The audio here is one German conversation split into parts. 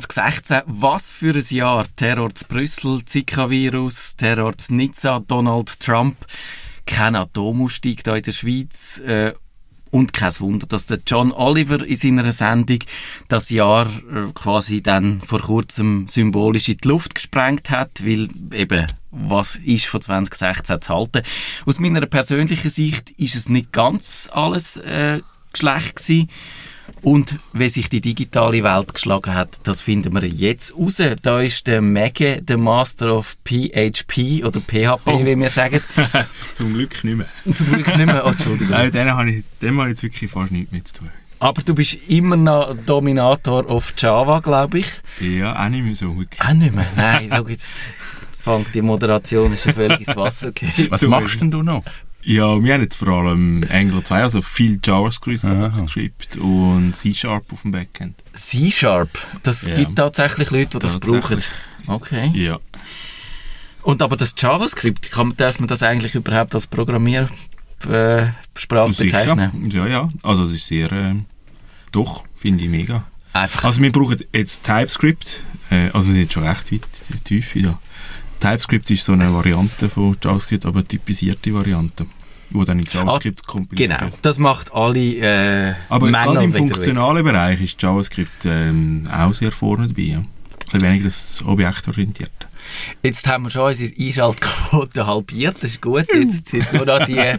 2016. Was für ein Jahr. Terror zu Brüssel, Zika-Virus, Terror zu Nizza, Donald Trump, kein Atomausstieg hier in der Schweiz. Äh, und kein Wunder, dass der John Oliver in seiner Sendung das Jahr äh, quasi dann vor kurzem symbolisch in die Luft gesprengt hat, weil eben, was ist von 2016 zu halten? Aus meiner persönlichen Sicht ist es nicht ganz alles äh, schlecht gewesen. Und wie sich die digitale Welt geschlagen hat, das finden wir jetzt raus. Da ist der Mege, der Master of PHP oder PHP, oh. wie wir sagen. Zum Glück nicht mehr. Zum Glück nicht mehr, oh, Entschuldigung. Nein, dem habe ich, dem habe ich jetzt wirklich fast nichts mit zu tun. Aber du bist immer noch Dominator auf Java, glaube ich. Ja, auch nicht mehr so. Wirklich. Auch nicht mehr? Nein, schau jetzt fängt die Moderation ist schon völlig ins Wasser gegeben. Was machst denn du noch? Ja, wir haben jetzt vor allem Angular 2, also viel JavaScript Script und C-Sharp auf dem Backend. C-Sharp? Das ja. gibt tatsächlich Leute, die das brauchen? Okay. Ja. Und aber das JavaScript, kann, darf man das eigentlich überhaupt als Programmiersprache äh, bezeichnen? Ja, ja. Also es ist sehr, äh, doch, finde ich mega. Einfach. Also wir brauchen jetzt TypeScript, äh, also wir sind jetzt schon recht weit tief da. TypeScript ist so eine Variante von JavaScript, aber eine typisierte Variante wo dann in JavaScript ah, kompiliert Genau, das macht alle äh, Aber gerade im funktionalen Bereich ist JavaScript ähm, auch sehr vorne dabei. Ja. Ein bisschen weniger das objektorientiert. Jetzt haben wir schon unsere Einschaltquote halbiert, das ist gut. Jetzt sind nur noch die,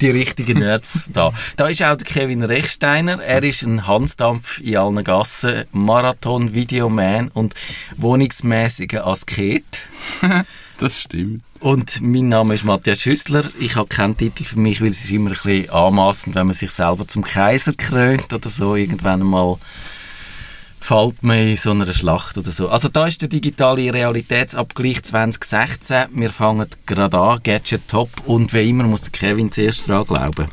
die richtigen Nerds da. Da ist auch der Kevin Rechsteiner. Er ist ein Hansdampf in allen Gassen, Marathon-Videoman und wohnungsmäßiger Asket. das stimmt. Und mein Name ist Matthias Schüssler. Ich habe keinen Titel für mich, weil es ist immer ein bisschen anmassend, wenn man sich selber zum Kaiser krönt oder so irgendwann einmal fällt man in so einer Schlacht oder so. Also da ist der digitale Realitätsabgleich 2016. Wir fangen gerade an, Gadget Top und wie immer muss der Kevin zuerst dran glauben.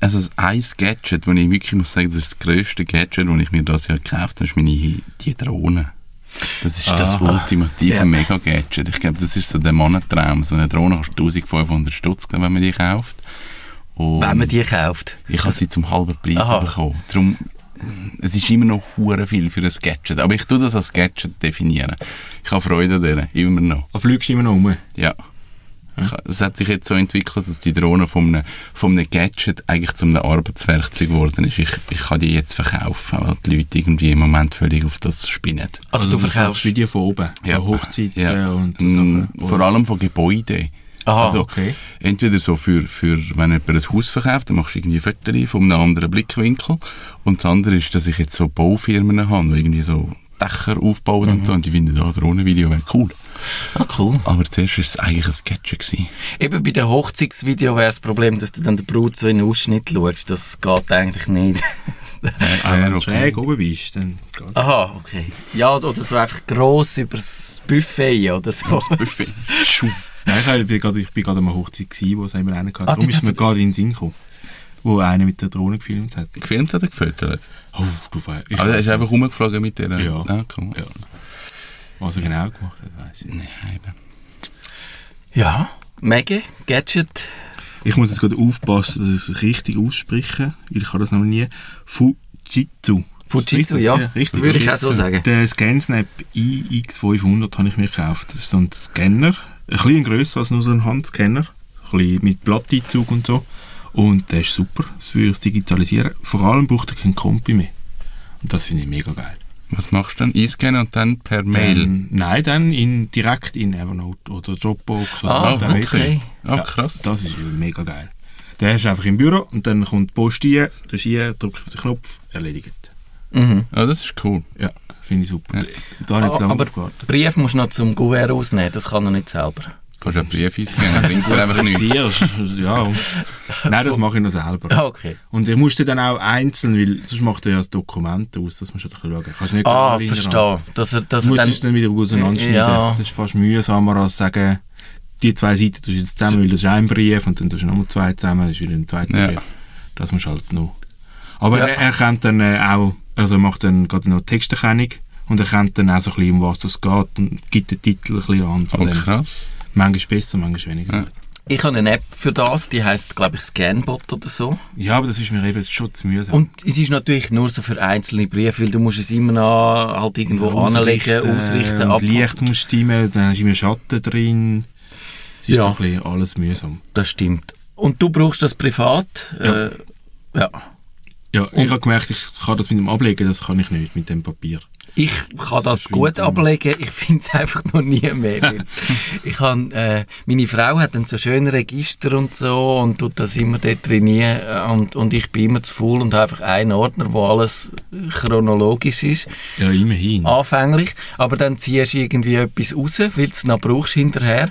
Also ein Gadget, wo ich wirklich muss sagen, das ist das grösste Gadget, das ich mir das Jahr gekauft habe, ist meine die Drohne. Das ist ah, das ultimative ja. Mega-Gadget. Ich glaube, das ist so der Mannentraum. So eine Drohne kostet 1500 Stutz, wenn man die kauft. Und wenn man die kauft? Ich habe sie zum halben Preis Aha. bekommen. Darum es ist immer noch hure viel für ein Gadget. Aber ich tue das als Gadget definieren. Ich habe Freude daran, immer noch. Du fliegst immer noch um? Ja. Es hat sich jetzt so entwickelt, dass die Drohne von einem, von einem Gadget eigentlich zu einem Arbeitswerkzeug geworden ist. Ich, ich kann die jetzt verkaufen, weil die Leute irgendwie im Moment völlig auf das spinnen. Also, also du verkaufst Video von oben? Ja. Von Hochzeiten ja. und so mm, Vor allem von Gebäuden. Aha, also, okay. Entweder so für, für, wenn jemand ein Haus verkauft, dann machst du irgendwie Fotos von einem anderen Blickwinkel. Und das andere ist, dass ich jetzt so Baufirmen habe, die irgendwie so Dächer aufbauen mhm. und so. Und die finden, da, Drohnenvideo wäre cool. Ah, cool. Aber zuerst war es eigentlich ein Sketch. Gewesen. Eben bei dem Hochzeitsvideo wäre das Problem, dass du dann der Brut so in den Ausschnitt schaust. Das geht eigentlich nicht. wenn du okay. schräg oben bist, dann geht Aha, okay. Ja, oder so einfach gross über das Buffet oder so. Das Buffet. Nein, ich war gerade, ich bin gerade an einer Hochzeit, gewesen, wo es einmal einen hatte. Ah, Darum ist mir gerade in den Sinn gekommen, wo einer mit der Drohne gefilmt hat. Gefilmt oder gefüttert? Oh, du weißt. Also er ist einfach rumgeflogen mit der? Ja. Ah, cool. ja. Was er genau gemacht hat, weiß ich nicht. Nein, eben. Ja, Mega, Gadget. Ich muss jetzt gerade aufpassen, dass ich es richtig ausspreche, weil ich habe das noch nie. Fujitsu. Fujitsu, ja, ja richtig. würde ich auch so sagen. Der ScanSnap iX500 habe ich mir gekauft. Das ist so ein Scanner, ein bisschen grösser als nur so ein Handscanner, ein bisschen mit Blatteinzug und so. Und der ist super für das Digitalisieren. Vor allem braucht er keinen Kompi mehr. Und das finde ich mega geil. Was machst du dann? Einscannen und dann per Mail? Dann, nein, dann in, direkt in Evernote oder Dropbox. Oder ah, okay. Ah, krass. Ja, das ist mega geil. Der hast du einfach im Büro und dann kommt die Post rein, drückst drückst auf den Knopf, erledigt. Mhm. Ah, das ist cool. Ja, finde ich super. Ja. Da ah, aber Brief musst du noch zum Gouverneur ausnehmen, das kann er nicht selber. Kannst du einen Brief einscannen, bringt dir einfach nichts. ja. Nein, das mache ich noch selber. Ah, okay. Und ich musste dann auch einzeln, weil sonst macht er ja das Dokument aus, das musst du schauen. nicht ah, verstehe. Dass er, dass du musst es dann wieder auseinanderschneiden. Ja. Das ist fast mühsamer als sagen, die zwei Seiten tust du jetzt zusammen, weil das ist ein Brief und dann tust du nochmal zwei zusammen, das ist wieder ein zweiter ja. Brief. Das musst du halt noch. Aber ja. er, er kennt dann äh, auch, also er macht dann gerade noch Texterkennung und er kennt dann auch so ein bisschen, um was das geht und gibt den Titel ein bisschen an. Oh, krass. Manchmal besser, manchmal weniger. Ja. Ich habe eine App für das, die heißt glaube ich Scanbot oder so. Ja, aber das ist mir eben schon zu mühsam. Und es ist natürlich nur so für einzelne Briefe, weil du musst es immer noch halt irgendwo anlegen, ausrichten. Und Licht muss stimmen, dann hast du immer Schatten drin. Es ist ja. so ein bisschen alles mühsam. Das stimmt. Und du brauchst das privat? Ja. Äh, ja. Ja, ich habe gemerkt, ich kann das mit dem Ablegen, das kann ich nicht mit dem Papier. Ich kann das, das gut ablegen, ich finde es einfach noch nie mehr. ich habe, äh, meine Frau hat dann so schöne Register und so und tut das immer dort trainieren und, und ich bin immer zu faul und habe einfach einen Ordner, wo alles chronologisch ist. Ja, immerhin. Anfänglich. Aber dann ziehst du irgendwie etwas raus, weil du es noch brauchst hinterher.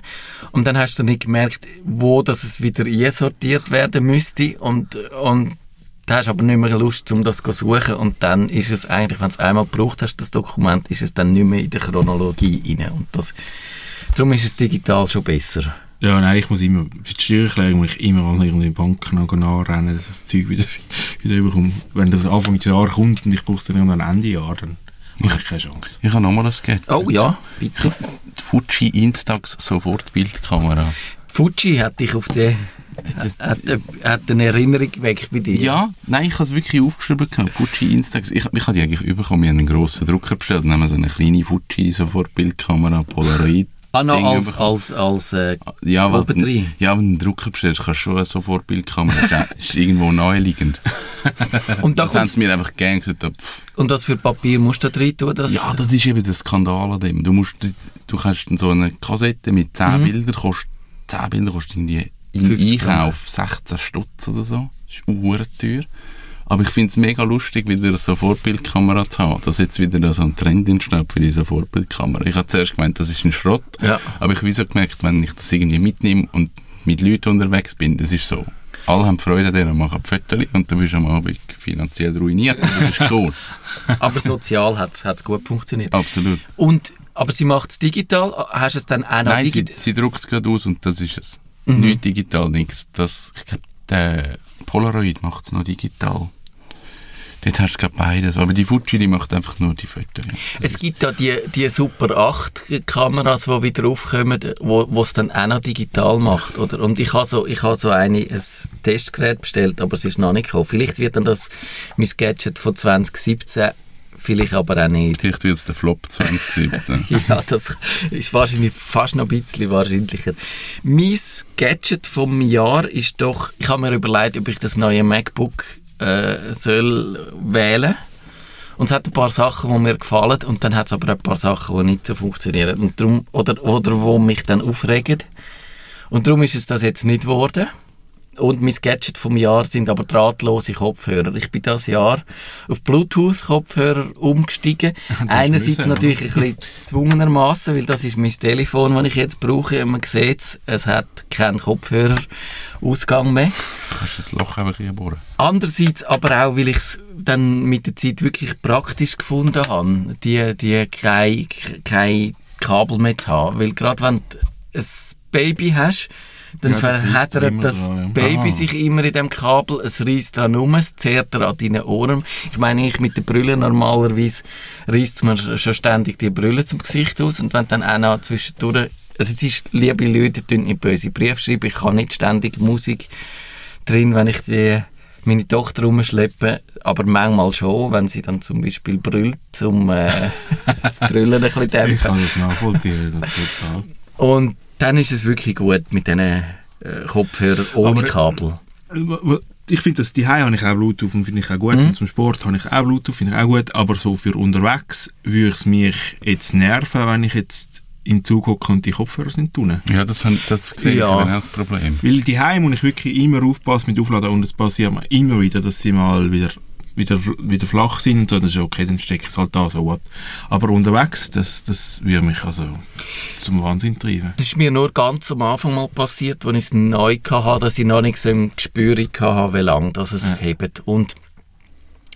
Und dann hast du nicht gemerkt, wo das es wieder einsortiert werden müsste und, und da hast du aber nicht mehr Lust, um das zu suchen und dann ist es eigentlich, wenn du es einmal gebraucht hast, das Dokument, ist es dann nicht mehr in der Chronologie rein und das, darum ist es digital schon besser. Ja, nein, ich muss immer, für die Steuererklärung muss ich immer an irgendeine Bank nachrennen, dass ich das Zeug wieder, wieder überkomme. Wenn das Anfang des Jahres kommt und ich brauche es dann irgendwann Ende Jahr, dann habe ich keine Chance. Ich habe nochmal das Geld. Oh ja, bitte. Die Fuji Instax Sofortbildkamera. Fuji hat dich auf den hat, hat eine Erinnerung geweckt bei dir? Ja, nein, ich habe es wirklich aufgeschrieben. Fuji Instax. Ich, ich habe die eigentlich bekommen. Wir haben einen grossen Drucker bestellt. Dann haben wir so eine kleine Fuji Sofortbildkamera, Polaroid. Ah, noch als, als, als äh, ja, weil, ja, wenn du einen Drucker bestellst, kannst du schon eine Sofortbildkamera. das ist irgendwo naheliegend. und da das haben sie mir einfach gern gesagt. Und das für Papier musst du da drin tun? Dass ja, das ist eben der Skandal an dem. Du, musst, du kannst so eine Kassette mit 10 mhm. Bildern, kostet, 10 Bilder kostet irgendwie im Einkauf 16 Stutz oder so. Das ist uhrenteuer. Aber ich finde es mega lustig, wieder so Vorbildkamera zu haben. Dass jetzt wieder so ein Trend entsteht für diese Vorbildkamera. Ich habe zuerst gemeint, das ist ein Schrott. Ja. Aber ich habe so gemerkt, wenn ich das irgendwie mitnehme und mit Leuten unterwegs bin, das ist so. Alle haben Freude daran, machen Fotos und du bist am Abend finanziell ruiniert. Das ist cool. aber sozial hat es gut funktioniert. Absolut. Und, aber sie macht es digital? Hast du es dann auch noch Nein, sie, sie druckt es gerade aus und das ist es. Mhm. Nicht digital, nichts. Das, ich glaube, der Polaroid macht es noch digital. Dort hast du gerade beides. Aber die Fuji, die macht einfach nur die Fotos. Es gibt ja die, die Super 8 Kameras, die wieder raufkommen, wo es dann auch noch digital macht. Oder? Und ich habe so, ich habe so eine, ein Testgerät bestellt, aber es ist noch nicht gekommen. Vielleicht wird dann das mein Gadget von 2017 vielleicht aber auch nicht. Vielleicht wird es der Flop 2017. ja, das ist wahrscheinlich fast noch ein bisschen wahrscheinlicher. Mein Gadget vom Jahr ist doch, ich habe mir überlegt, ob ich das neue MacBook äh, soll wählen und es hat ein paar Sachen, die mir gefallen und dann hat es aber ein paar Sachen, die nicht so funktionieren und darum, oder, oder wo mich dann aufregen. Und darum ist es das jetzt nicht geworden. Und mein Gadget vom Jahr sind aber drahtlose Kopfhörer. Ich bin das Jahr auf Bluetooth-Kopfhörer umgestiegen. Einerseits müssen, natürlich ein bisschen zwungenermaßen, weil das ist mein Telefon, das ich jetzt brauche. Man sieht es, es hat keinen Kopfhörerausgang mehr. Kannst du das Loch einfach bohren? Andererseits aber auch, weil ich es dann mit der Zeit wirklich praktisch gefunden habe, die, die kein, kein Kabel mehr zu haben. Weil gerade wenn du ein Baby hast, dann ja, verheddert das dran, ja. Baby ah. sich immer in dem Kabel, es reißt dran um, es zehrt an deinen Ohren. Ich meine, ich mit der Brille normalerweise reißt mir schon ständig die Brille zum Gesicht aus und wenn dann auch noch zwischendurch, also es ist, liebe Leute, tun nicht böse Briefe schreiben, ich kann nicht ständig Musik drin, wenn ich die meine Tochter rumschleppe, aber manchmal schon, wenn sie dann zum Beispiel brüllt, um äh, das Brüllen ein bisschen dämpfen. Ich kann das nachvollziehen, das total. Und dann ist es wirklich gut mit diesen äh, Kopfhörern ohne Aber, Kabel. Äh, ich finde, dass die habe ich auch Bluetooth und finde ich auch gut. Mhm. Und zum Sport habe ich auch Bluetooth, finde ich auch gut. Aber so für unterwegs würde es mich jetzt nerven, wenn ich jetzt im Zug hocke und die Kopfhörer sind tun. Ja, das, das sehe ich ja. das Problem. Weil die Heim muss ich wirklich immer aufpassen mit Aufladen und es passiert mir immer wieder, dass sie mal wieder wieder, wieder flach sind dann ist okay, dann stecke ich es halt da, so what. Aber unterwegs, das, das würde mich also zum Wahnsinn treiben. Das ist mir nur ganz am Anfang mal passiert, als ich es neu hatte, dass ich noch nicht so im Gespür hatte, wie lange das es ja. hebt. Und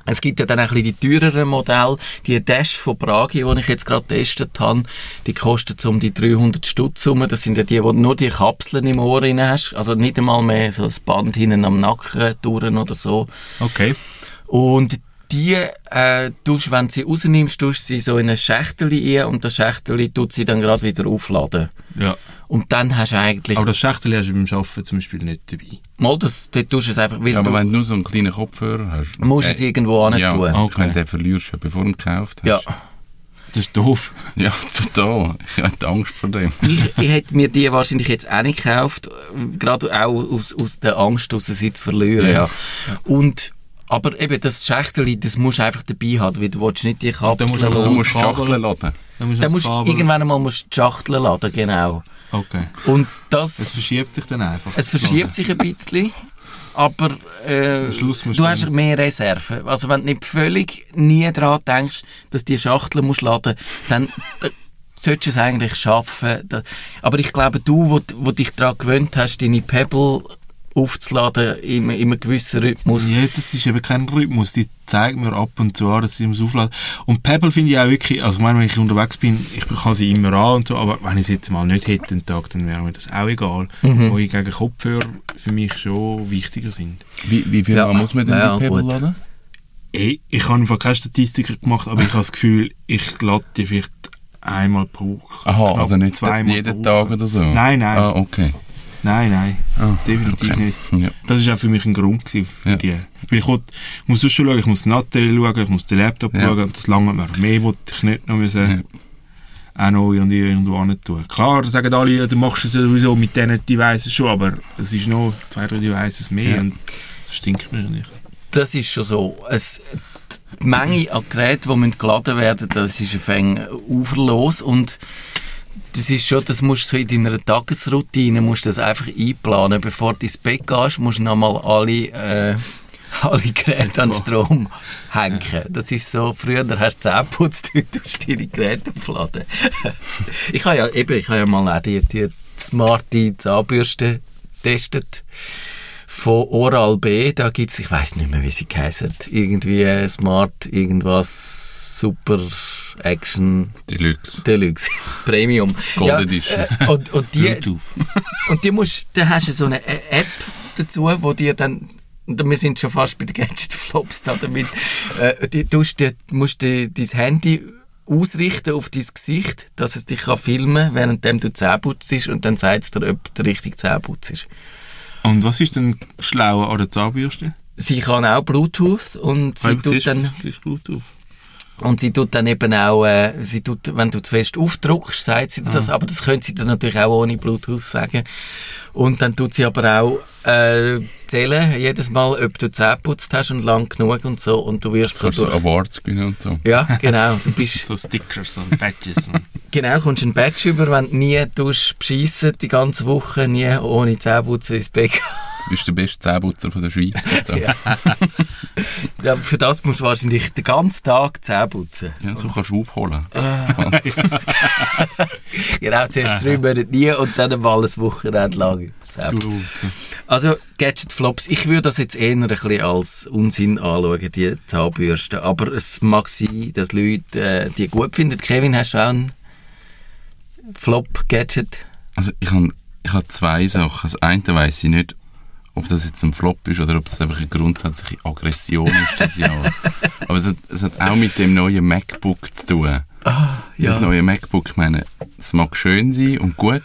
es gibt ja dann ein bisschen die teureren Modelle. Die Dash von Bragi, die ich jetzt gerade getestet habe, die kosten um die 300 Stutz rum. Das sind ja die, wo nur die Kapseln im Ohr hast. Also nicht einmal mehr so ein Band hinten am Nacken durch oder so. Okay. Und die äh, tust, wenn du sie rausnimmst, tust sie so in ein Schächtel ein und das Schächtel tut sie dann gerade wieder aufladen. Ja. Und dann hast du eigentlich... Aber das Schächtel hast du beim Arbeiten zum Beispiel nicht dabei. Mal, das, dort tust du es einfach... Weil aber wenn du nur so einen kleinen Kopfhörer hast... Musst du äh, es irgendwo an ja, tun. Okay. Wenn du den verlierst, bevor du ihn gekauft hast. Ja. Das ist doof. Ja, total. Ich hatte Angst vor dem. ich, ich hätte mir die wahrscheinlich jetzt auch nicht gekauft, gerade auch aus, aus der Angst, dass sie zu verlieren. Ja. ja. Und aber eben das Schächtel, das musst du einfach dabei haben, weil du willst nicht die Kapsel musst Du musst Schachtel laden. Dann musst, dann musst irgendwann einmal musst die Schachtel laden, genau. Okay. Und das... Es verschiebt sich dann einfach. Es verschiebt sich ein bisschen, aber äh, du hast mehr Reserven. Also wenn du nicht völlig nie daran denkst, dass die Schachtel musst laden, dann... dann solltest du es eigentlich schaffen. Aber ich glaube, du, wo, wo dich daran gewöhnt hast, deine Pebble aufzuladen in, in einem gewissen Rhythmus. Ja, das ist eben kein Rhythmus. Die zeigt mir ab und zu an, dass sie muss aufladen. Und Pebble finde ich auch wirklich, also ich meine, wenn ich unterwegs bin, ich kann sie immer an und so, aber wenn ich sie jetzt mal nicht hätte den Tag, dann wäre mir das auch egal. Mhm. Wo ich gegen Kopfhörer für mich schon wichtiger sind. Wie, wie viel ja. muss man denn ja, die Pebble gut. laden? Ich, ich habe einfach keine Statistiker gemacht, aber ich habe das Gefühl, ich lade die vielleicht einmal pro Woche. Aha, also nicht zweimal jeden Tag oder so? Nein, nein. Ah, okay. Nein, nein, oh, definitiv okay. nicht. Ja. Das war auch für mich ein Grund für ja. die. Weil ich, wollte, ich muss schon schauen, ich muss Nattel schauen, ich muss den Laptop ja. schauen, das lange mir. Mehr wollte ich nicht noch müssen, ja. auch noch irgendwo hin tun. Klar, sagen alle, du machst es sowieso mit diesen Devices schon, aber es ist noch zwei, drei Devices mehr und das stinkt mir nicht. Das ist schon so. Es, die Menge an Geräten, die geladen werden das ist ein uferlos und das ist schon, das musst du so in deiner Tagesroutine musst das einfach einplanen. Bevor du ins Bett gehst, musst du nochmal alle, äh, alle Geräte an Strom hängen. Das ist so, früher hast du Zähne putzt, heute tust du deine Geräte aufladen. ich habe ja, eben, ich habe ja mal auch die, die smarte Zahnbürste getestet von Oral B, da gibt es, ich weiß nicht mehr, wie sie heißen, irgendwie Smart, irgendwas, Super Action Deluxe. Deluxe. Premium. Gold ja, Edition. Äh, und, und die, und die musst, da hast du so eine App dazu, wo dir dann und wir sind schon fast bei den Gadget-Flops da damit, äh, die, du musst dein Handy ausrichten auf dein Gesicht, dass es dich kann filmen kann, während du Zähne putzt und dann sagt es dir, ob du richtig Zähne putzt. Und was ist denn schlauer an der Zahnbürste? Sie kann auch Bluetooth und sie tut dann... Bluetooth. Und sie tut dann eben auch, äh, sie tut, wenn du zu fest aufdruckst, sagt sie dir das, ah. aber das könnte sie dann natürlich auch ohne Bluetooth sagen. Und dann tut sie aber auch äh, zählen, jedes Mal, ob du Zähne putzt hast und lang genug und so. Und du wirst so, so Awards gewinnen und so. Ja, genau. Du bist so Stickers und Badges. Und genau, kommst ein Badge über, wenn du nie beschissen die ganze Woche, nie ohne Zähneputzen ins Bett Du bist der beste Zähneputzer von der Schweiz. So. ja. ja, für das musst du wahrscheinlich den ganzen Tag Zähne putzen. Ja, so kannst du aufholen. Ah. genau, zuerst drei Monate nie und dann mal ein Wochenende lang Zähne Also, Gadget-Flops, ich würde das jetzt eher ein bisschen als Unsinn anschauen, die Zahnbürste. Aber es mag sein, dass Leute äh, die gut finden. Kevin, hast du auch einen Flop-Gadget? Also, ich habe ich habe zwei Sachen. Das eine weiss ich nicht, ob das jetzt ein Flop ist oder ob es einfach eine grundsätzliche Aggression ist das Jahr. Aber es hat, es hat, auch mit dem neuen MacBook zu tun. Ah, ja. Das neue MacBook, ich meine, es mag schön sein und gut,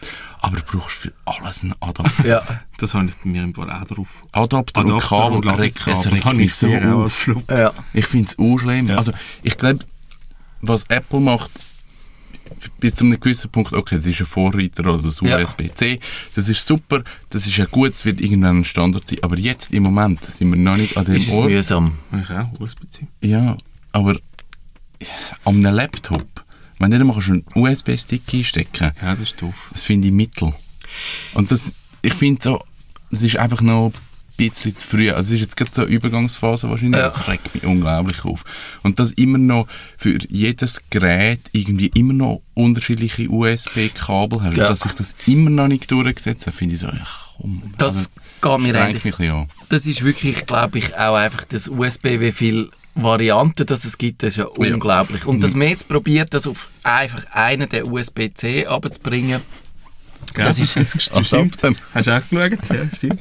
aber du brauchst für alles einen Adapter. Ja. Das habe ich bei mir im Fall auch drauf. Adapter, Adapter und Kabel, und regt, es regt mich so auf. Ja. Ich finde es urschlimm. Ja. Also, ich glaube, was Apple macht, bis zu einem gewissen Punkt, okay, es ist ein Vorreiter oder das USB-C, das ist super, das ist ja gut, es wird irgendwann ein Standard sein, aber jetzt im Moment sind wir noch nicht an dem ist Ort. Ist mühsam. Ich auch, USB-C. Ja, aber an einem Laptop, wenn du nicht einen USB-Stick einstecken Ja, das ist doof. Das finde ich mittel. Und das, ich finde so, es ist einfach noch bisschen zu früh. Also es ist jetzt gerade so eine Übergangsphase wahrscheinlich, ja. das regt mich unglaublich auf. Und das immer noch für jedes Gerät irgendwie immer noch unterschiedliche USB-Kabel hast, ja. dass sich das immer noch nicht durchgesetzt hat, finde ich so, ach komm. Das also, geht mir eigentlich, mich das ist wirklich, glaube ich, auch einfach das USB, wie viel Varianten, dass es gibt, das ist ja unglaublich. Und dass man jetzt probiert, das auf einfach einen der USB-C abzubringen, das ist, das stimmt. Hast du auch geschaut? Ja, stimmt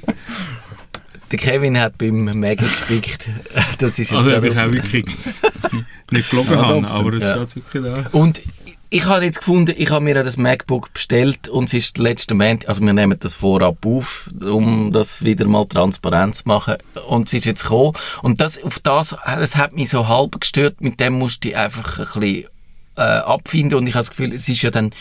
Der Kevin hat beim Mac gespickt. Das ist also, ich auch wirklich nicht gelogen haben, aber es ja. ist wirklich da. Und ich habe jetzt gefunden, ich habe mir das MacBook bestellt und es ist letzte Moment, also wir nehmen das vorab auf, um das wieder mal transparent zu machen. Und es ist jetzt gekommen. Und das, auf das, es hat mich so halb gestört, mit dem musste ich einfach ein bisschen äh, abfinden. Und ich habe das Gefühl, es ist ja dann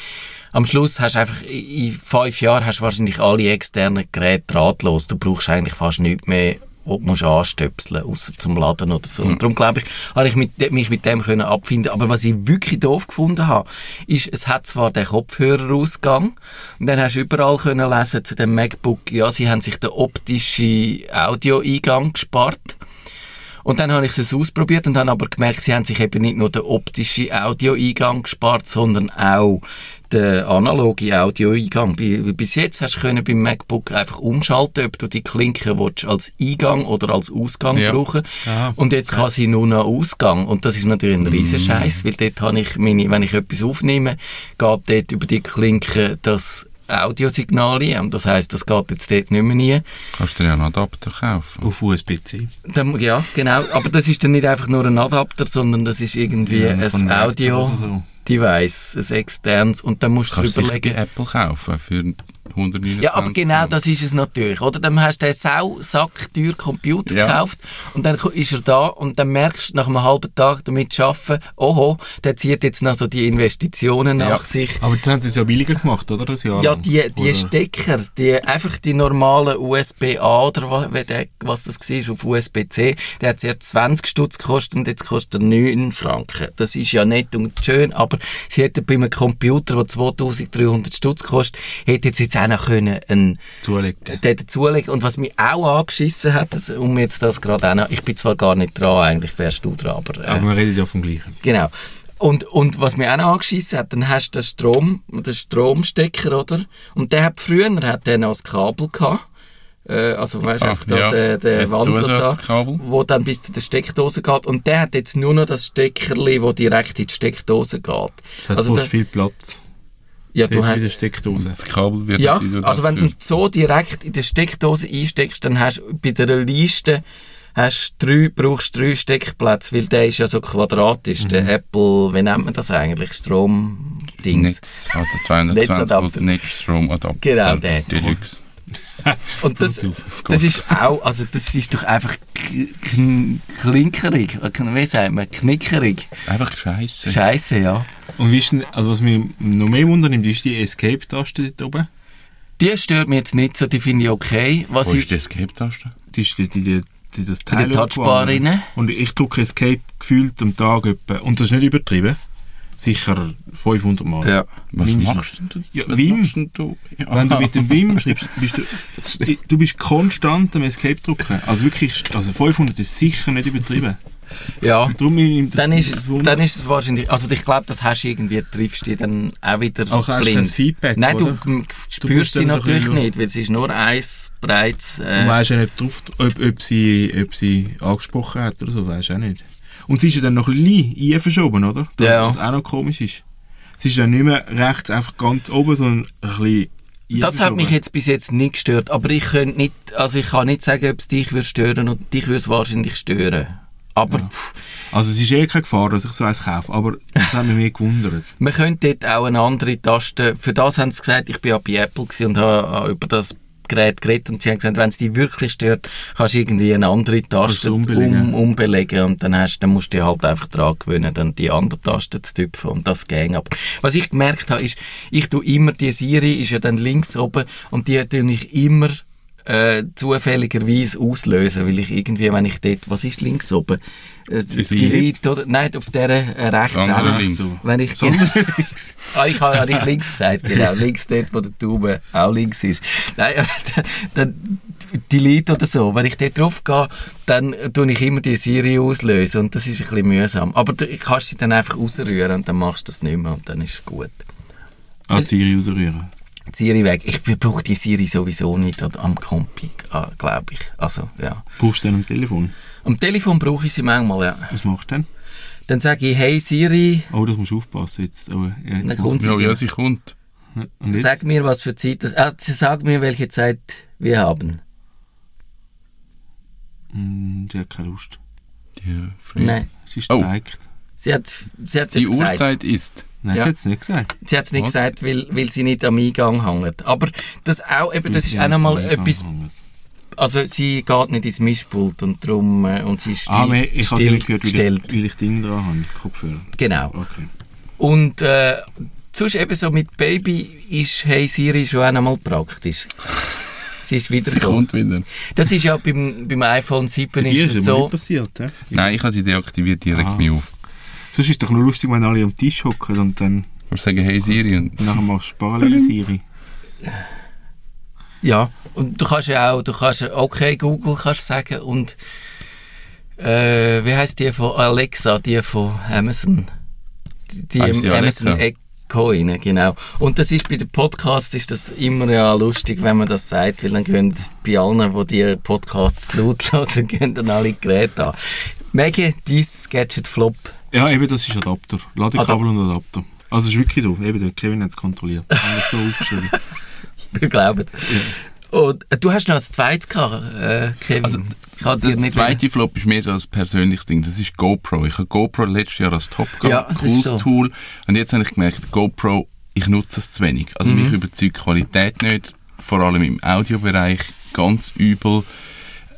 am Schluss hast du einfach, in fünf Jahren hast du wahrscheinlich alle externen Geräte drahtlos. Du brauchst eigentlich fast nichts mehr wo du musst anstöpseln außer zum Laden oder so. Und darum glaube ich, habe ich mit, mich mit dem können abfinden. Aber was ich wirklich doof gefunden habe, ist, es hat zwar den Kopfhörerausgang und dann hast du überall können lesen zu dem MacBook, ja, sie haben sich den optischen Audioeingang gespart. Und dann habe ich es ausprobiert und habe aber gemerkt, sie haben sich eben nicht nur den optischen Audioeingang gespart, sondern auch den analogen Audioeingang. Bis jetzt hast du beim MacBook einfach umschalten, ob du die Klinke willst, als Eingang oder als Ausgang ja. brauchen. Ja. Und jetzt kann sie nur noch Ausgang. Und das ist natürlich ein riesen mm. Scheiß, weil dort habe ich meine, wenn ich etwas aufnehme, geht dort über die Klinke das Audiosignale. Und das heisst, das geht jetzt dort nicht mehr rein. Kannst du dir ja einen Adapter kaufen? Auf USB-C. Ja, genau. Aber das ist dann nicht einfach nur ein Adapter, sondern das ist irgendwie ja, ein Audio... Device, ein externes, und dann musst du dir überlegen... Apple kaufen für 129 Ja, aber genau das ist es natürlich, oder? Dann hast du einen Sausack teuer Computer ja. gekauft und dann ist er da und dann merkst du nach einem halben Tag damit zu arbeiten, oho, der zieht jetzt noch so die Investitionen ja. nach sich. Aber jetzt haben sie es ja billiger gemacht, oder? Das Jahr ja, die, die oder? Stecker, die, einfach die normalen USB-A oder was, was das war, auf USB-C, der hat zuerst 20 Stutz gekostet und jetzt kostet er 9 Franken. Das ist ja nett und schön, aber sie hätten bei einem Computer, der 2300 Stutz kostet, hätte jetzt jetzt auch noch können einen zulegen. Dort zulegen. Und was mich auch angeschissen hat, das, um jetzt das gerade auch noch, ich bin zwar gar nicht dran, eigentlich wärst du dran, aber... Äh, aber wir reden ja vom Gleichen. Genau. Und, und was mich auch noch angeschissen hat, dann hast du den Strom, den Stromstecker, oder? Und der hat früher, hat der noch das Kabel gehabt. Äh, also weißt du, einfach da ja, der, der Wandler da, wo dann bis zu der Steckdose geht. Und der hat jetzt nur noch das Steckerli, wo direkt in die Steckdose geht. Das heißt, also du hast viel Platz. Ja, du hast in der Steckdose. Das Kabel wird Ja, also wenn du so direkt in der Steckdose einsteckst, dann hast du bei der Liste hast drei, brauchst drei Steckplätze, weil der ist ja so quadratisch. Mhm. Der Apple, wie nennt man das eigentlich? Strom-Dings. Netz, also 220 Volt Netzstromadapter. Genau, der. Deluxe. Und das, das ist auch, also das ist doch einfach klinkerig, wie sagt man, knickerig. Einfach scheiße. Scheiße, ja. Und wie ist denn, also was mich noch mehr wundert, ist die Escape-Taste dort oben? Die stört mich jetzt nicht so, die finde ich okay. Was Wo ist die Escape-Taste? Die ist die, die, die, das Teil In der Touchbar rein. Und ich drücke Escape gefühlt am Tag etwa, und das ist nicht übertrieben, sicher 500 Mal. Ja. Was Mindestens. machst denn du? Ja, Was Wim. Du? Ja. Wenn du mit dem Wim schreibst, bist du, du bist konstant am Escape drücken. Also wirklich, also 500 ist sicher nicht übertrieben. Ja, dann, ist es, dann ist es wahrscheinlich, also ich glaube, das hast du irgendwie, triffst du dann auch wieder auch blind. Kein Feedback, Nein, oder? du spürst sie natürlich nicht, weil es ist nur eins breites... Äh, du weißt ja nicht drauf, ob, ob, sie, ob sie angesprochen hat oder so, weißt du auch nicht. Und sie ist ja dann noch ein bisschen verschoben, oder? Das, ja. Was auch noch komisch ist. Sie ist ja nicht mehr rechts einfach ganz oben, sondern ein bisschen das hat mich jetzt bis jetzt nicht gestört, aber ich könnte nicht, also ich kann nicht sagen, ob es dich würde stören und dich würde es wahrscheinlich stören. Aber, ja. Also es ist eh keine Gefahr, dass ich so eins kaufe, aber das hat mich mehr gewundert. Man könnte dort auch eine andere Taste, für das haben sie gesagt, ich bin ja bei Apple und habe über das Gerät geredet und sie haben gesagt, wenn es dich wirklich stört, kannst du irgendwie eine andere Taste umbelegen. Um, umbelegen und dann, hast, dann musst du dich halt einfach daran gewöhnen, dann die andere Taste zu tüpfen und das ging. Aber was ich gemerkt habe, ist, ich tue immer, die Siri ist ja dann links oben und die tue ich immer äh, zufälligerweise auslösen, weil ich irgendwie, wenn ich dort, was ist links oben? Äh, Delete, oder? Nein, auf der äh, rechts auch. links. Wenn ich, links. ah, ich habe ja links gesagt, genau. links dort, wo der Tube auch links ist. Nein, dann Delete oder so. Wenn ich dort drauf gehe, dann tue ich immer die Serie auslösen und das ist ein bisschen mühsam. Aber du kannst sie dann einfach ausrühren und dann machst du das nicht mehr und dann ist es gut. Ah, Siri ausrühren? Siri weg. Ich brauche die Siri sowieso nicht am Camping, ah, glaube ich. Also, ja. Brauchst du denn am Telefon? Am Telefon brauche ich sie manchmal, ja. Was machst du denn? Dann sage ich, hey Siri. Oh, das musst du aufpassen jetzt. Oh, ja, jetzt kommt sie. Ja, ja, sie kommt. Sag mir, was für Zeit das... Ah, sag mir, welche Zeit wir haben. Mm, die hat keine Lust. Die. Nein. Sie Oh. streikt. Sie hat, sie hat Die jetzt gesagt. Uhrzeit ist. Nein, Ja. sie hat es nicht gesagt. Sie hat es nicht Was? gesagt, weil, weil sie nicht am Eingang hängt. Aber das, auch, eben, das ist Sie auch nochmal etwas. Also, sie geht nicht ins Mischpult und darum. Äh, und sie ist still, Ah, aber ich habe sie still nicht gehört, weil gestellt. ich, weil ich Ding dran habe, Kopfhörer. Genau. Okay. Und äh, sonst eben so mit Baby ist Hey Siri schon auch nochmal praktisch. Sie ist Sie kommt wieder. Das ist ja beim, beim iPhone 7 Bei ist ist so. nicht passiert, hä? Nein, ich habe sie deaktiviert, die regt Ah. mich auf. Sonst ist es doch nur lustig, wenn alle am Tisch hocken und dann Ich sagen, hey Siri. Und nachher machst du parallel Siri. Ja, und du kannst ja auch, du kannst ja, okay, Google kannst sagen und äh, wie heißt die von Alexa, die von Amazon? Die, im Amazon? Echo rein, genau. Und das ist bei dem Podcast ist das immer ja lustig, wenn man das sagt, weil dann gehen bei allen, die die Podcasts laut hören, gehen dann alle Geräte an. Maggie, dein Gadget Flop. Ja, eben, das ist Adapter. Ladekabel und Adapter. Also, es ist wirklich so. Eben, der Kevin hat es kontrolliert. Ich habe das so aufgeschrieben. Wir glauben. Und äh, du hast noch ein zweites gehabt, äh, Kevin. Also, Das nicht zweite Flop ist mehr so ein persönliches Ding. Das ist GoPro. Ich habe GoPro letztes Jahr als Top Ja, gehabt. das Cooles ist so. Tool. Und jetzt habe ich gemerkt, GoPro, ich nutze es zu wenig. Also Mhm. mich überzeugt die Qualität nicht. Vor allem im Audiobereich ganz übel.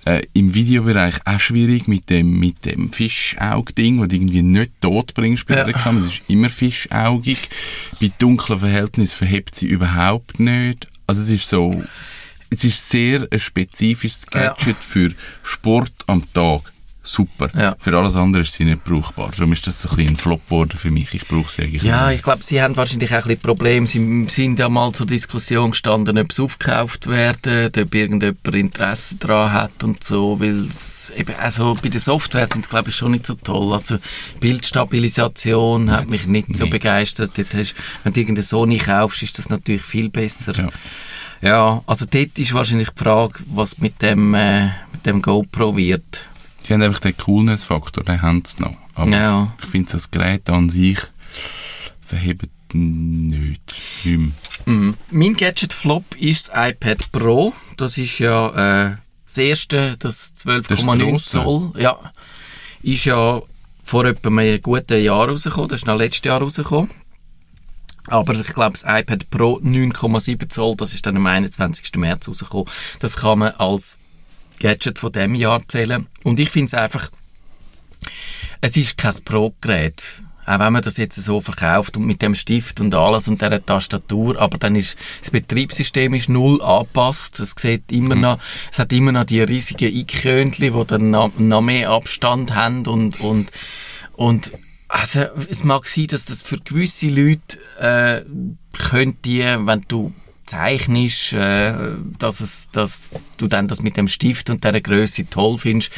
Äh, Im Videobereich auch schwierig mit dem, mit dem Fischaug-Ding, das du irgendwie nicht tot bringst bei Ja. der Kamera. Es ist immer fischaugig. Bei dunklen Verhältnissen verhebt sie überhaupt nicht. Also es ist so, es ist sehr ein spezifisches Ja. Gadget für Sport am Tag. Super. Ja. Für alles andere ist sie nicht brauchbar. Darum ist das so ein, ein Flop geworden für mich. Ich brauche sie eigentlich Ja, nicht. ich glaube, sie haben wahrscheinlich auch ein bisschen Probleme. Sie sind ja mal zur Diskussion gestanden, ob es aufgekauft werden, ob irgendjemand Interesse daran hat und so, weil es eben, also bei der Software sind es glaube ich schon nicht so toll. Also Bildstabilisation hat mich nicht so nix. begeistert. Dort hast, wenn du irgendeine Sony kaufst, ist das natürlich viel besser. Ja. Ja, also dort ist wahrscheinlich die Frage, was mit dem, äh, mit dem GoPro wird. Sie haben einfach den Coolness-Faktor, den haben sie noch. Aber Ja. ich finde, das Gerät an sich verhebt nicht. Nicht. Mhm. Mein Gadget-Flop ist das iPad Pro. Das ist ja äh, das erste, das Das 12,9 grosse. Zoll. Ja, ist ja vor etwa einem guten Jahr rausgekommen. Das ist noch letztes Jahr rausgekommen. Aber ich glaube, das iPad Pro 9,7 Zoll, das ist dann am 21. März rausgekommen. Das kann man als Gadget von diesem Jahr zählen. Und ich finde es einfach, es ist kein Pro-Gerät. Auch wenn man das jetzt so verkauft und mit dem Stift und alles und dieser Tastatur, aber dann ist das Betriebssystem ist null angepasst. Es sieht immer noch, es hat immer noch die riesigen Icönchen, die dann noch, noch mehr Abstand haben und, und, und also, es mag sein, dass das für gewisse Leute äh, könnte, wenn du zeichnest, äh, dass, es, dass du dann das mit dem Stift und dieser Größe toll findest.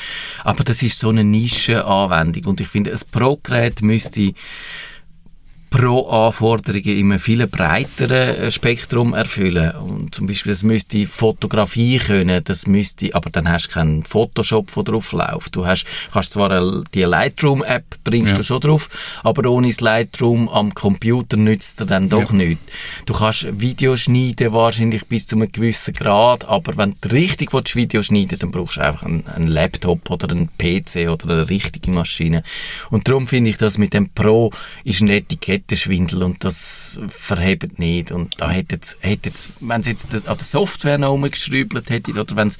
Aber das ist so eine Nischenanwendung. Und ich finde, ein Pro-Gerät müsste Pro-Anforderungen in einem viel breiteren äh, Spektrum erfüllen. Und zum Beispiel, es müsste Fotografie können, das müsste, aber dann hast du keinen Photoshop, der drauf läuft. Du hast, kannst zwar eine- die Lightroom-App bringst Ja. du schon drauf, aber ohne das Lightroom am Computer nützt dir dann doch Ja. nichts. Du kannst Video schneiden wahrscheinlich bis zu einem gewissen Grad, aber wenn du richtig willst, Video schneiden dann brauchst du einfach einen, einen Laptop oder einen PC oder eine richtige Maschine. Und darum finde ich, dass mit dem Pro ist ein Etikettenschwindel und das verhebt nicht. Und da hätte jetzt, hätte jetzt wenn sie jetzt das, an der Software noch rumgeschraubt hätten oder wenn es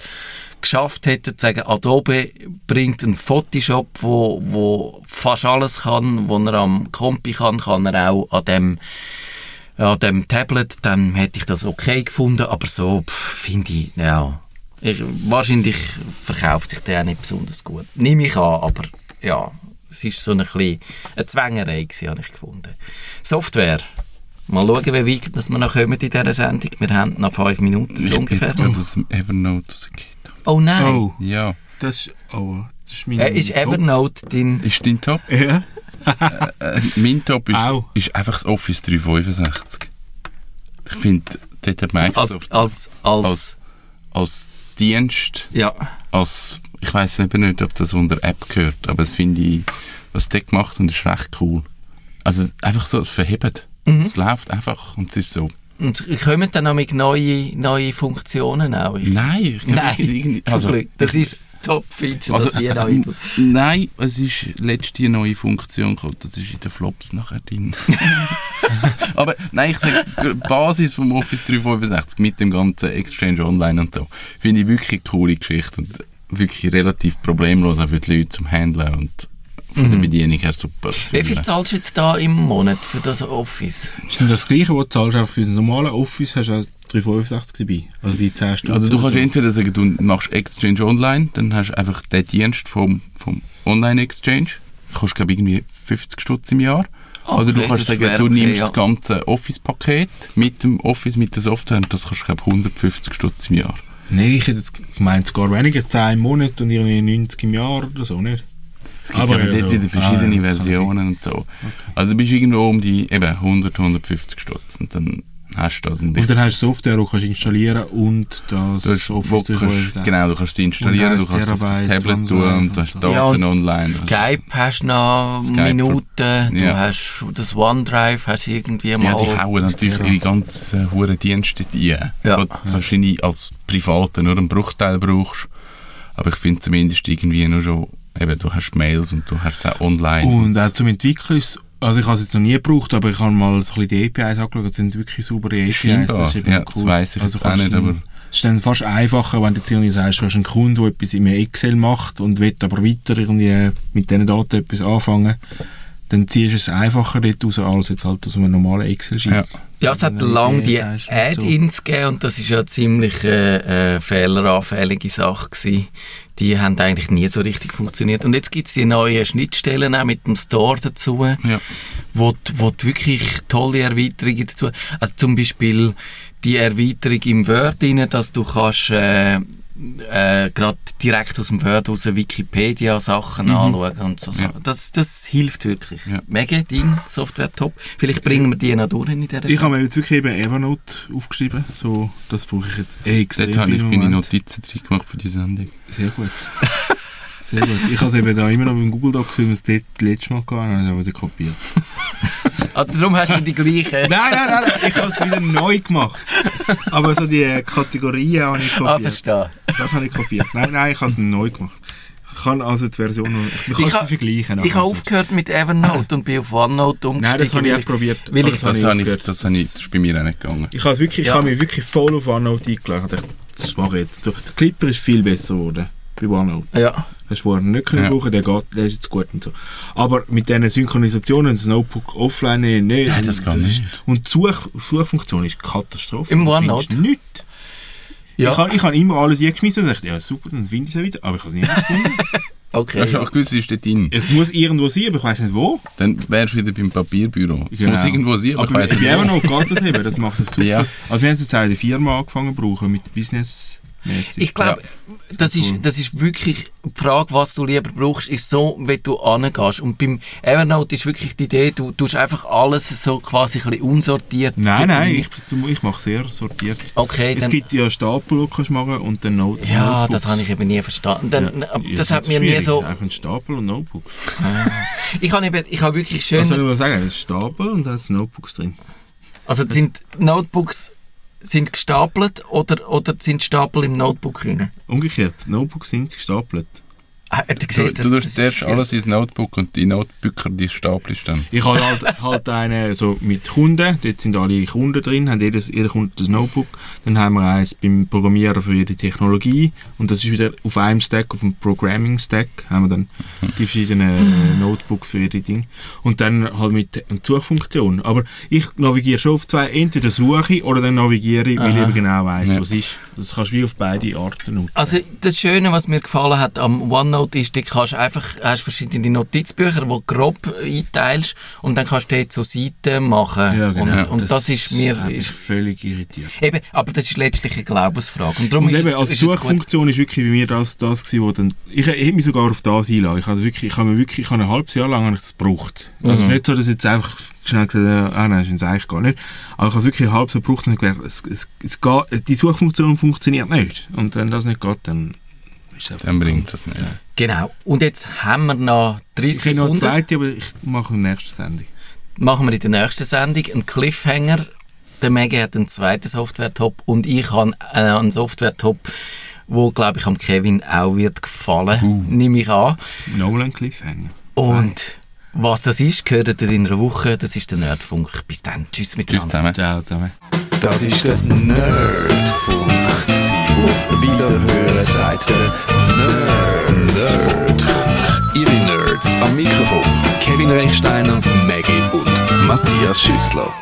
geschafft hätten, zu sagen, Adobe bringt einen Photoshop, wo, wo fast alles kann, wo er am Kompi kann, kann er auch an dem an dem Tablet, dann hätte ich das okay gefunden, aber so finde ich, ja, ich, wahrscheinlich verkauft sich der nicht besonders gut. Nehme ich an, aber ja, es ist so ein bisschen eine Zwängerei gewesen, habe ich gefunden. Software. Mal schauen, wie weit dass wir noch kommen in dieser Sendung. Wir haben noch fünf Minuten so Ich bin ungefähr. jetzt gerade aus dem Evernote rausgekommen. Oh nein, Oh, Ja. das, oh, das ist mein äh, ist Top. Evernote dein... Ist dein Top? Ja. Äh, mein Top ist, Au. ist einfach das Office 365. Ich finde, dort hat Als, Microsoft als, als, als, als Dienst, ja, als, ich weiß eben nicht, ob das unter App gehört, aber das finde ich, was der gemacht und ist recht cool. Also einfach so, es verhebt. Mhm. Es läuft einfach und es ist so. und kommen dann noch mit neue, neue Funktionen auch. Ich Nein, ich Nein, irgendwie- also. Das ich- ist Top-Feature, Also, das die da äh, nein, es ist letzte neue Funktion gekommen. Das ist in den Flops nachher drin. Aber nein, ich sage, die Basis vom Office 365 mit dem ganzen Exchange Online und so, finde ich wirklich eine coole Geschichte und wirklich relativ problemlos auch für die Leute zum Handeln und von der Bedienung her super. Wie viel zahlst du jetzt da im Monat für das Office? Ist nicht das Gleiche, was du zahlst, auch für das normale Office hast du auch 365 dabei. Also die 10 Stunden. Also du kannst so. entweder sagen, du machst Exchange Online, dann hast du einfach den Dienst vom, vom Online-Exchange. Kostet, glaube ich, irgendwie 50 Stutz im Jahr. Okay, Oder du kannst sagen, du okay, nimmst ja. das ganze Office-Paket mit dem Office, mit der Software und das kostet, glaube ich, 150 Stutz im Jahr. Nein, ich hätte gemeint, sogar weniger, 10 im Monat und irgendwie 90 im Jahr oder so, nicht? Es gibt aber, ja, dort wieder verschiedene Ah, ja, Versionen und so. Also du bist irgendwo um die eben 100, 150 Stutz und dann hast du das Und dann hast du Software, die du kannst installieren und das Du hast, wo Office kannst, 365. genau, du kannst sie installieren, du kannst es auf dem Terabyte Tablet tun und du hast Daten Ja, und online. Skype hast du noch Skype Minuten, du Ja. hast das OneDrive, hast du irgendwie mal... Ja, sie hauen natürlich ihre ganzen hohen Dienste rein. Ja. Du wahrscheinlich als Privater nur einen Bruchteil brauchst. Aber ich finde zumindest irgendwie nur schon, eben, du hast Mails und du hast auch online. Und auch zum Entwickeln ist also ich habe es jetzt noch nie gebraucht, aber ich habe mal so ein bisschen die APIs angeschaut, das sind wirklich saubere APIs. Scheinbar. Das ist eben Ja, cool. das weiss ich jetzt auch nicht, aber- Es ist dann fast einfacher, wenn du jetzt irgendwie sagst, du hast einen Kunden, der etwas in einem Excel macht und will aber weiter irgendwie mit diesen Daten etwas anfangen, dann ziehst du es einfacher dort raus, als jetzt halt aus einem normalen Excel-Sheet. Ja. Ja, es hat lange die und so. Add-ins gegeben und das ist ja eine ziemlich äh, äh, fehleranfällige Sache gewesen. Die haben eigentlich nie so richtig funktioniert. Und jetzt gibt es die neuen Schnittstellen auch mit dem Store dazu, Ja. wo, wo wirklich tolle Erweiterungen dazu Also zum Beispiel die Erweiterung im Word rein, dass du kannst äh, äh, gerade direkt aus dem Word aus Wikipedia-Sachen anschauen und so. Mhm. Ja. Das, das hilft wirklich. Ja. Mega Ding, Software top. Vielleicht bringen wir die noch durch in dieser Ich habe mir jetzt wirklich eben Evernote aufgeschrieben, so, das brauche ich jetzt extrem Dort habe ich im meine. Notizen drin gemacht für die Sendung. Sehr gut. Sehr gut. Ich habe es eben da immer noch beim Google Docs, wie wir es dort letztes Mal gehabt haben, aber wieder kopiert. Ah, darum hast du die gleiche. Nein, nein, nein, ich habe es wieder neu gemacht. Aber so die Kategorien habe ich Ah, kopiert. verstehe. das habe ich kopiert. Nein, nein, ich habe es neu gemacht. Ich kann also die Version noch... Ich kann Ich es ha- vergleichen. Ich habe aufgehört mit Evernote und bin auf OneNote umgestiegen. Nein, das habe ich auch probiert. weil ich- das habe Das, ich habe ich, das, habe ich, das ist bei mir auch nicht gegangen. Ich habe wirklich, ich Ja. habe mich wirklich voll auf OneNote eingeladen. Ich dachte, Das mache ich jetzt. So, der Clipper ist viel besser geworden bei OneNote. Ja. Hast du vorher nicht können Ja. brauchen, der geht, der ist jetzt gut und so. Aber mit diesen Synchronisationen, das Notebook offline, nicht. Nein, das geht nicht. Und die Such, Suchfunktion ist Katastrophe. Im OneNote? Nichts. Ja. Ich habe ich hab immer alles eingeschmissen und dachte, ja super, dann finde ich es ja wieder. Aber ich habe es nicht gefunden. Okay. Hast du auch gewusst, es ist dort drin. es muss irgendwo sein, aber ich weiß nicht wo. Dann wärst du wieder beim Papierbüro. Es Genau. muss irgendwo sein, aber, Aber ich weiss nicht wo. Evernote geht das eben, das macht das super. Ja. Also wir haben es jetzt auch in der Firma angefangen zu brauchen, mit Business mäßig. Ich glaube, das, ist, cool. das ist wirklich die Frage, was du lieber brauchst, ist so, wie du angehst. Und beim Evernote ist wirklich die Idee, du tust einfach alles so quasi ein bisschen unsortiert. Nein, nein, ich, du- ich mache sehr sortiert. Okay, Es gibt ja Stapel, die du kannst machen und dann Note ja, Notebooks. das habe ich eben nie verstanden. Dann, Ja, das hat mir nie so... Einfach ein Stapel und Notebooks. Ich habe eben, ich habe wirklich schön... Was soll ich mal sagen? Ein Stapel und dann ist Notebooks drin. Also sind Notebooks sind gestapelt oder, oder sind Stapel im Notebook drin? Umgekehrt, Notebooks sind gestapelt. Ah, du, Du, siehst, du zuerst ist- alles ins Notebook und die Notebücher, die stapelst dann. Ich habe halt, halt einen so mit Kunden, dort sind alle Kunden drin, haben jedes, jeder Kunde das Notebook. Dann haben wir eins beim Programmieren für jede Technologie und das ist wieder auf einem Stack, auf dem Programming-Stack, haben wir dann die verschiedenen äh, Notebooks für jede Ding. Und dann halt mit der Suchfunktion. Aber ich navigiere schon auf zwei, entweder suche ich oder dann navigiere ich, weil ich Aha. eben genau weiss, Ja. was ist. Das kannst du wie auf beide Arten nutzen. Also das Schöne, was mir gefallen hat am OneNote ist, du kannst einfach, hast verschiedene Notizbücher, die du grob einteilst und dann kannst du dort so Seiten machen. Ja, genau. Und, und das, ist mir... Ist, völlig irritiert. eben, aber das ist letztlich eine Glaubensfrage. Und darum Und ist eben, es, also die. Suchfunktion ist wirklich bei mir das, das gewesen, wo dann, ich, ich hätte mich sogar auf das einladen. Ich, also wirklich, ich habe mir wirklich, ich habe ein halbes Jahr lang das gebraucht. Also es ist nicht so, dass ich jetzt einfach schnell gesagt habe, ah nein, das ist eigentlich gar nicht. Aber ich habe es wirklich ein halbes Jahr gebraucht und ich gedacht, es, es, es geht, die Suchfunktion funktioniert nicht. Und wenn das nicht geht, dann ist Dann bringt es nicht. Genau. Und jetzt haben wir noch 30 Ich habe noch eine Sekunden. zweite, aber ich mache in der nächsten Sendung. machen wir in der nächsten Sendung einen Cliffhanger. Der Maggie hat einen zweiten Software-Top und ich habe äh, einen Software-Top, wo, glaube ich, am Kevin auch wird gefallen, uh. nehme ich an. Nochmal ein Cliffhanger. Und was das ist, gehört ihr in einer Woche. Das ist der Nerdfunk. Bis dann. Tschüss miteinander. Tschüss zusammen. Ciao zusammen. Das ist der Nerdfunk. Auf Wiederhören sagt der Nerd. Nerdfunk. Ihre Nerds am Mikrofon. Kevin Rechsteiner, Maggie und Matthias Schüssler.